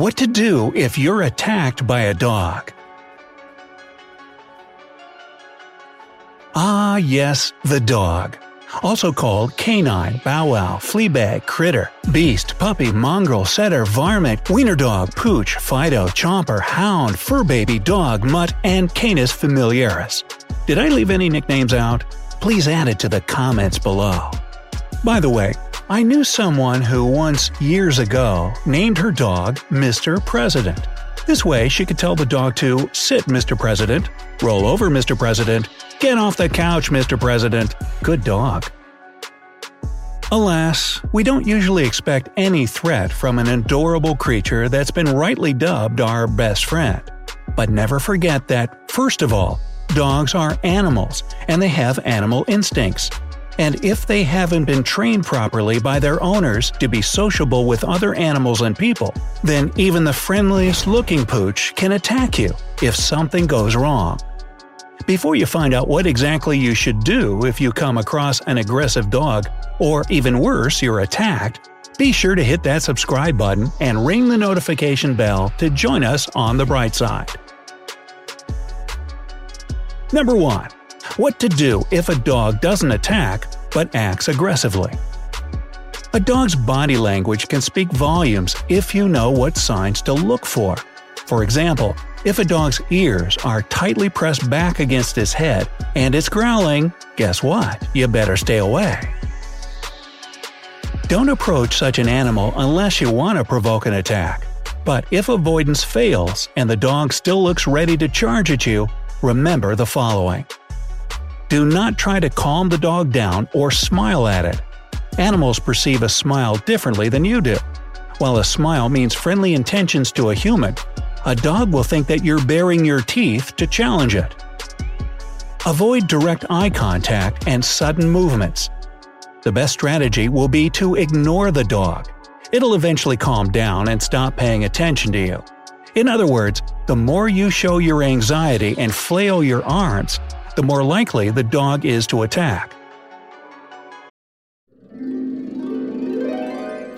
What to do if you're attacked by a dog? Ah, yes, the dog. Also called canine, bow wow, fleabag, critter, beast, puppy, mongrel, setter, varmint, wiener dog, pooch, fido, chomper, hound, fur baby, dog, mutt, and canis familiaris. Did I leave any nicknames out? Please add it to the comments below. By the way, I knew someone who once, years ago, named her dog Mr. President. This way, she could tell the dog to sit, Mr. President, roll over, Mr. President, get off the couch, Mr. President. Good dog. Alas, we don't usually expect any threat from an adorable creature that's been rightly dubbed our best friend. But never forget that, first of all, dogs are animals, and they have animal instincts. And if they haven't been trained properly by their owners to be sociable with other animals and people, then even the friendliest looking pooch can attack you if something goes wrong. Before you find out what exactly you should do if you come across an aggressive dog, or even worse, you're attacked, be sure to hit that subscribe button and ring the notification bell to join us on the bright side. Number 1. What to do if a dog doesn't attack but acts aggressively. A dog's body language can speak volumes if you know what signs to look for. For example, if a dog's ears are tightly pressed back against its head and it's growling, guess what? You better stay away. Don't approach such an animal unless you want to provoke an attack. But if avoidance fails and the dog still looks ready to charge at you, remember the following. Do not try to calm the dog down or smile at it. Animals perceive a smile differently than you do. While a smile means friendly intentions to a human, a dog will think that you're baring your teeth to challenge it. Avoid direct eye contact and sudden movements. The best strategy will be to ignore the dog. It'll eventually calm down and stop paying attention to you. In other words, the more you show your anxiety and flail your arms, the more likely the dog is to attack.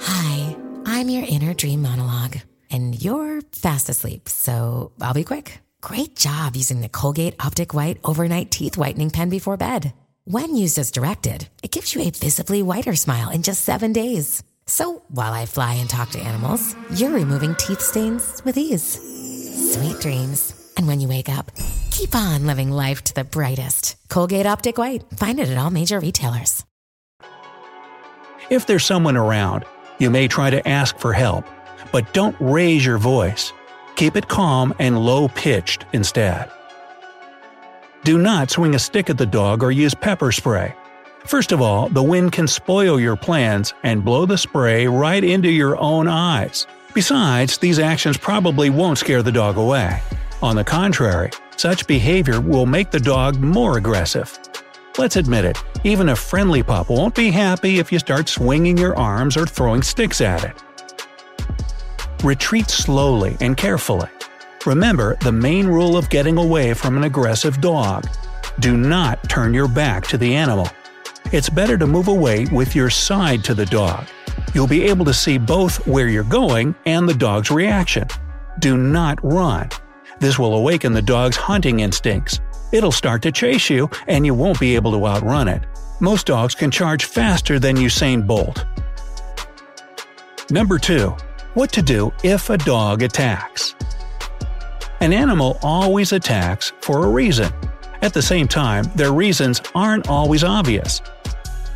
Hi, I'm your inner dream monologue, and you're fast asleep, so I'll be quick. Great job using the Colgate Optic White Overnight Teeth Whitening Pen before bed. When used as directed, it gives you a visibly whiter smile in just seven days. So while I fly and talk to animals, you're removing teeth stains with ease. Sweet dreams. And when you wake up, keep on living life to the brightest. Colgate Optic White. Find it at all major retailers. If there's someone around, you may try to ask for help, but don't raise your voice. Keep it calm and low pitched instead. Do not swing a stick at the dog or use pepper spray. First of all, the wind can spoil your plans and blow the spray right into your own eyes. Besides, these actions probably won't scare the dog away. On the contrary, such behavior will make the dog more aggressive. Let's admit it, even a friendly pup won't be happy if you start swinging your arms or throwing sticks at it. Retreat slowly and carefully. Remember the main rule of getting away from an aggressive dog do not turn your back to the animal. It's better to move away with your side to the dog. You'll be able to see both where you're going and the dog's reaction. Do not run. This will awaken the dog's hunting instincts. It'll start to chase you, and you won't be able to outrun it. Most dogs can charge faster than Usain Bolt. Number 2. What to do if a dog attacks. An animal always attacks for a reason. At the same time, their reasons aren't always obvious.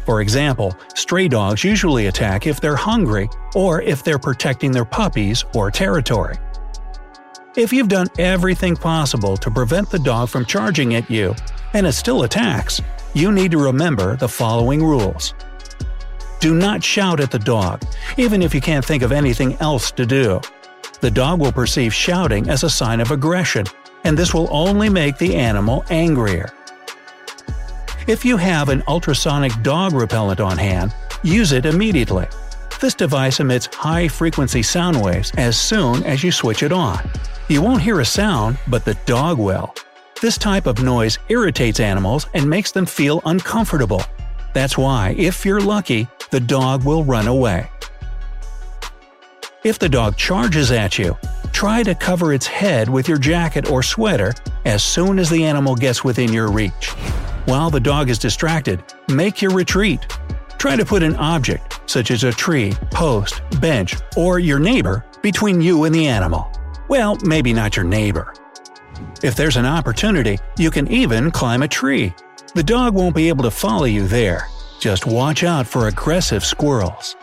For example, stray dogs usually attack if they're hungry or if they're protecting their puppies or territory. If you've done everything possible to prevent the dog from charging at you, and it still attacks, you need to remember the following rules. Do not shout at the dog, even if you can't think of anything else to do. The dog will perceive shouting as a sign of aggression, and this will only make the animal angrier. If you have an ultrasonic dog repellent on hand, use it immediately. This device emits high frequency sound waves as soon as you switch it on. You won't hear a sound, but the dog will. This type of noise irritates animals and makes them feel uncomfortable. That's why, if you're lucky, the dog will run away. If the dog charges at you, try to cover its head with your jacket or sweater as soon as the animal gets within your reach. While the dog is distracted, make your retreat. Try to put an object, such as a tree, post, bench, or your neighbor, between you and the animal. Well, maybe not your neighbor. If there's an opportunity, you can even climb a tree. The dog won't be able to follow you there. Just watch out for aggressive squirrels.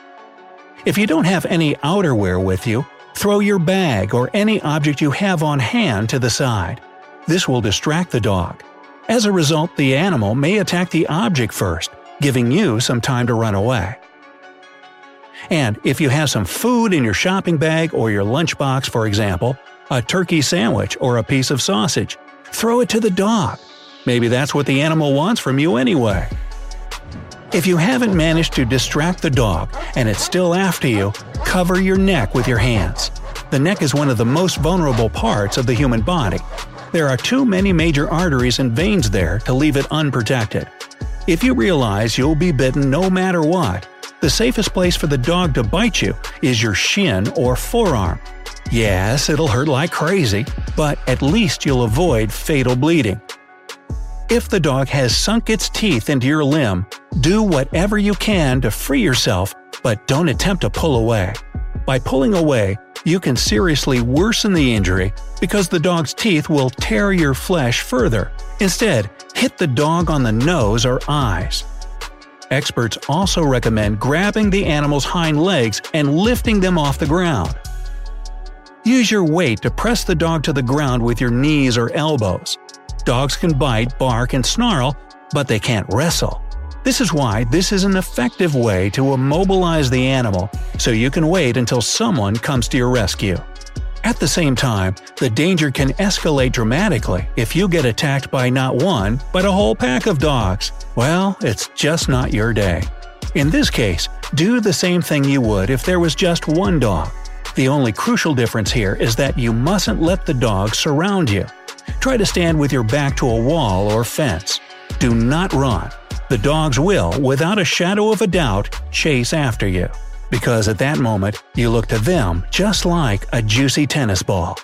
If you don't have any outerwear with you, throw your bag or any object you have on hand to the side. This will distract the dog. As a result, the animal may attack the object first, giving you some time to run away. And if you have some food in your shopping bag or your lunchbox, for example, a turkey sandwich or a piece of sausage, throw it to the dog. Maybe that's what the animal wants from you anyway. If you haven't managed to distract the dog and it's still after you, cover your neck with your hands. The neck is one of the most vulnerable parts of the human body, there are too many major arteries and veins there to leave it unprotected. If you realize you'll be bitten no matter what, the safest place for the dog to bite you is your shin or forearm. Yes, it'll hurt like crazy, but at least you'll avoid fatal bleeding. If the dog has sunk its teeth into your limb, do whatever you can to free yourself, but don't attempt to pull away. By pulling away, you can seriously worsen the injury because the dog's teeth will tear your flesh further. Instead, hit the dog on the nose or eyes. Experts also recommend grabbing the animal's hind legs and lifting them off the ground. Use your weight to press the dog to the ground with your knees or elbows. Dogs can bite, bark, and snarl, but they can't wrestle. This is why this is an effective way to immobilize the animal so you can wait until someone comes to your rescue. At the same time, the danger can escalate dramatically if you get attacked by not one, but a whole pack of dogs. Well, it's just not your day. In this case, do the same thing you would if there was just one dog. The only crucial difference here is that you mustn't let the dog surround you. Try to stand with your back to a wall or fence. Do not run the dogs will, without a shadow of a doubt, chase after you. Because at that moment, you look to them just like a juicy tennis ball.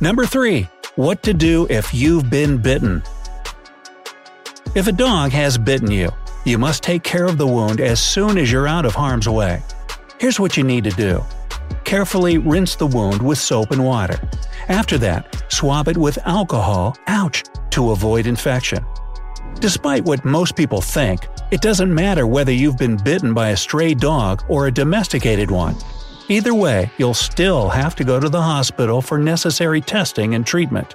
Number 3. What to do if you've been bitten. If a dog has bitten you, you must take care of the wound as soon as you're out of harm's way. Here's what you need to do. Carefully rinse the wound with soap and water. After that, swab it with alcohol, ouch, to avoid infection. Despite what most people think, it doesn't matter whether you've been bitten by a stray dog or a domesticated one. Either way, you'll still have to go to the hospital for necessary testing and treatment.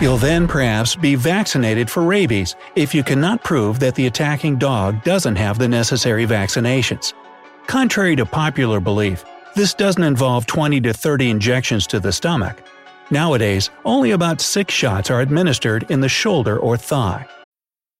You'll then perhaps be vaccinated for rabies if you cannot prove that the attacking dog doesn't have the necessary vaccinations. Contrary to popular belief, this doesn't involve 20 to 30 injections to the stomach. Nowadays, only about 6 shots are administered in the shoulder or thigh.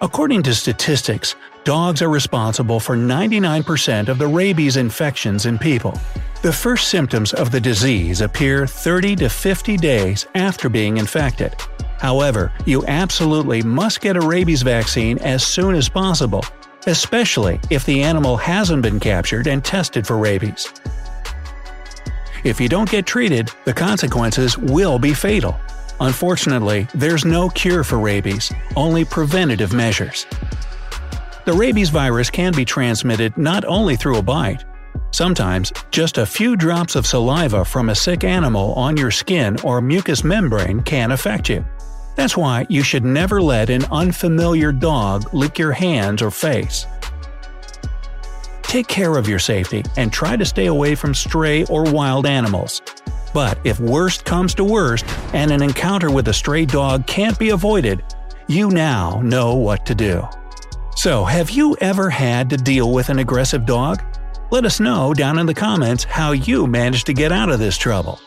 According to statistics, dogs are responsible for 99% of the rabies infections in people. The first symptoms of the disease appear 30 to 50 days after being infected. However, you absolutely must get a rabies vaccine as soon as possible, especially if the animal hasn't been captured and tested for rabies. If you don't get treated, the consequences will be fatal. Unfortunately, there's no cure for rabies, only preventative measures. The rabies virus can be transmitted not only through a bite. Sometimes, just a few drops of saliva from a sick animal on your skin or mucous membrane can affect you. That's why you should never let an unfamiliar dog lick your hands or face. Take care of your safety and try to stay away from stray or wild animals. But if worst comes to worst and an encounter with a stray dog can't be avoided, you now know what to do. So, have you ever had to deal with an aggressive dog? Let us know down in the comments how you managed to get out of this trouble.